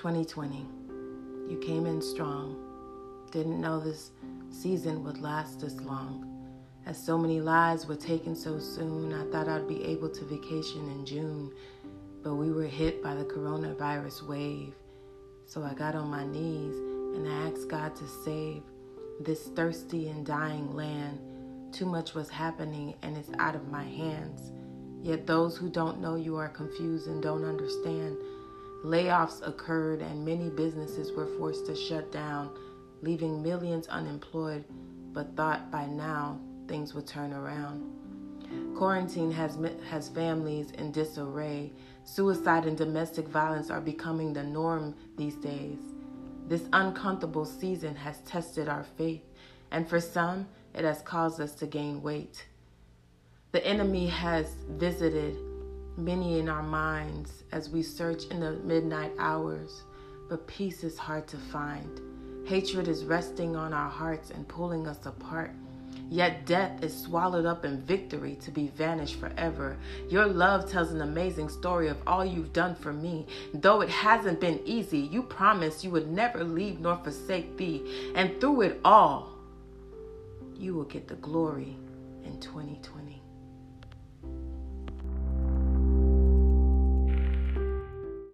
2020. You came in strong. Didn't know this season would last this long. As so many lives were taken so soon, I thought I'd be able to vacation in June, but we were hit by the coronavirus wave. So I got on my knees and I asked God to save this thirsty and dying land. Too much was happening and it's out of my hands. Yet those who don't know you are confused and don't understand. Layoffs occurred and many businesses were forced to shut down, leaving millions unemployed, but thought by now things would turn around. Quarantine has, has families in disarray. Suicide and domestic violence are becoming the norm these days. This uncomfortable season has tested our faith, and for some, it has caused us to gain weight. The enemy has visited many in our minds as we search in the midnight hours, but peace is hard to find. Hatred is resting on our hearts and pulling us apart. Yet death is swallowed up in victory to be vanished forever. Your love tells an amazing story of all you've done for me. Though it hasn't been easy, you promised you would never leave nor forsake thee. And through it all, you will get the glory in 2020.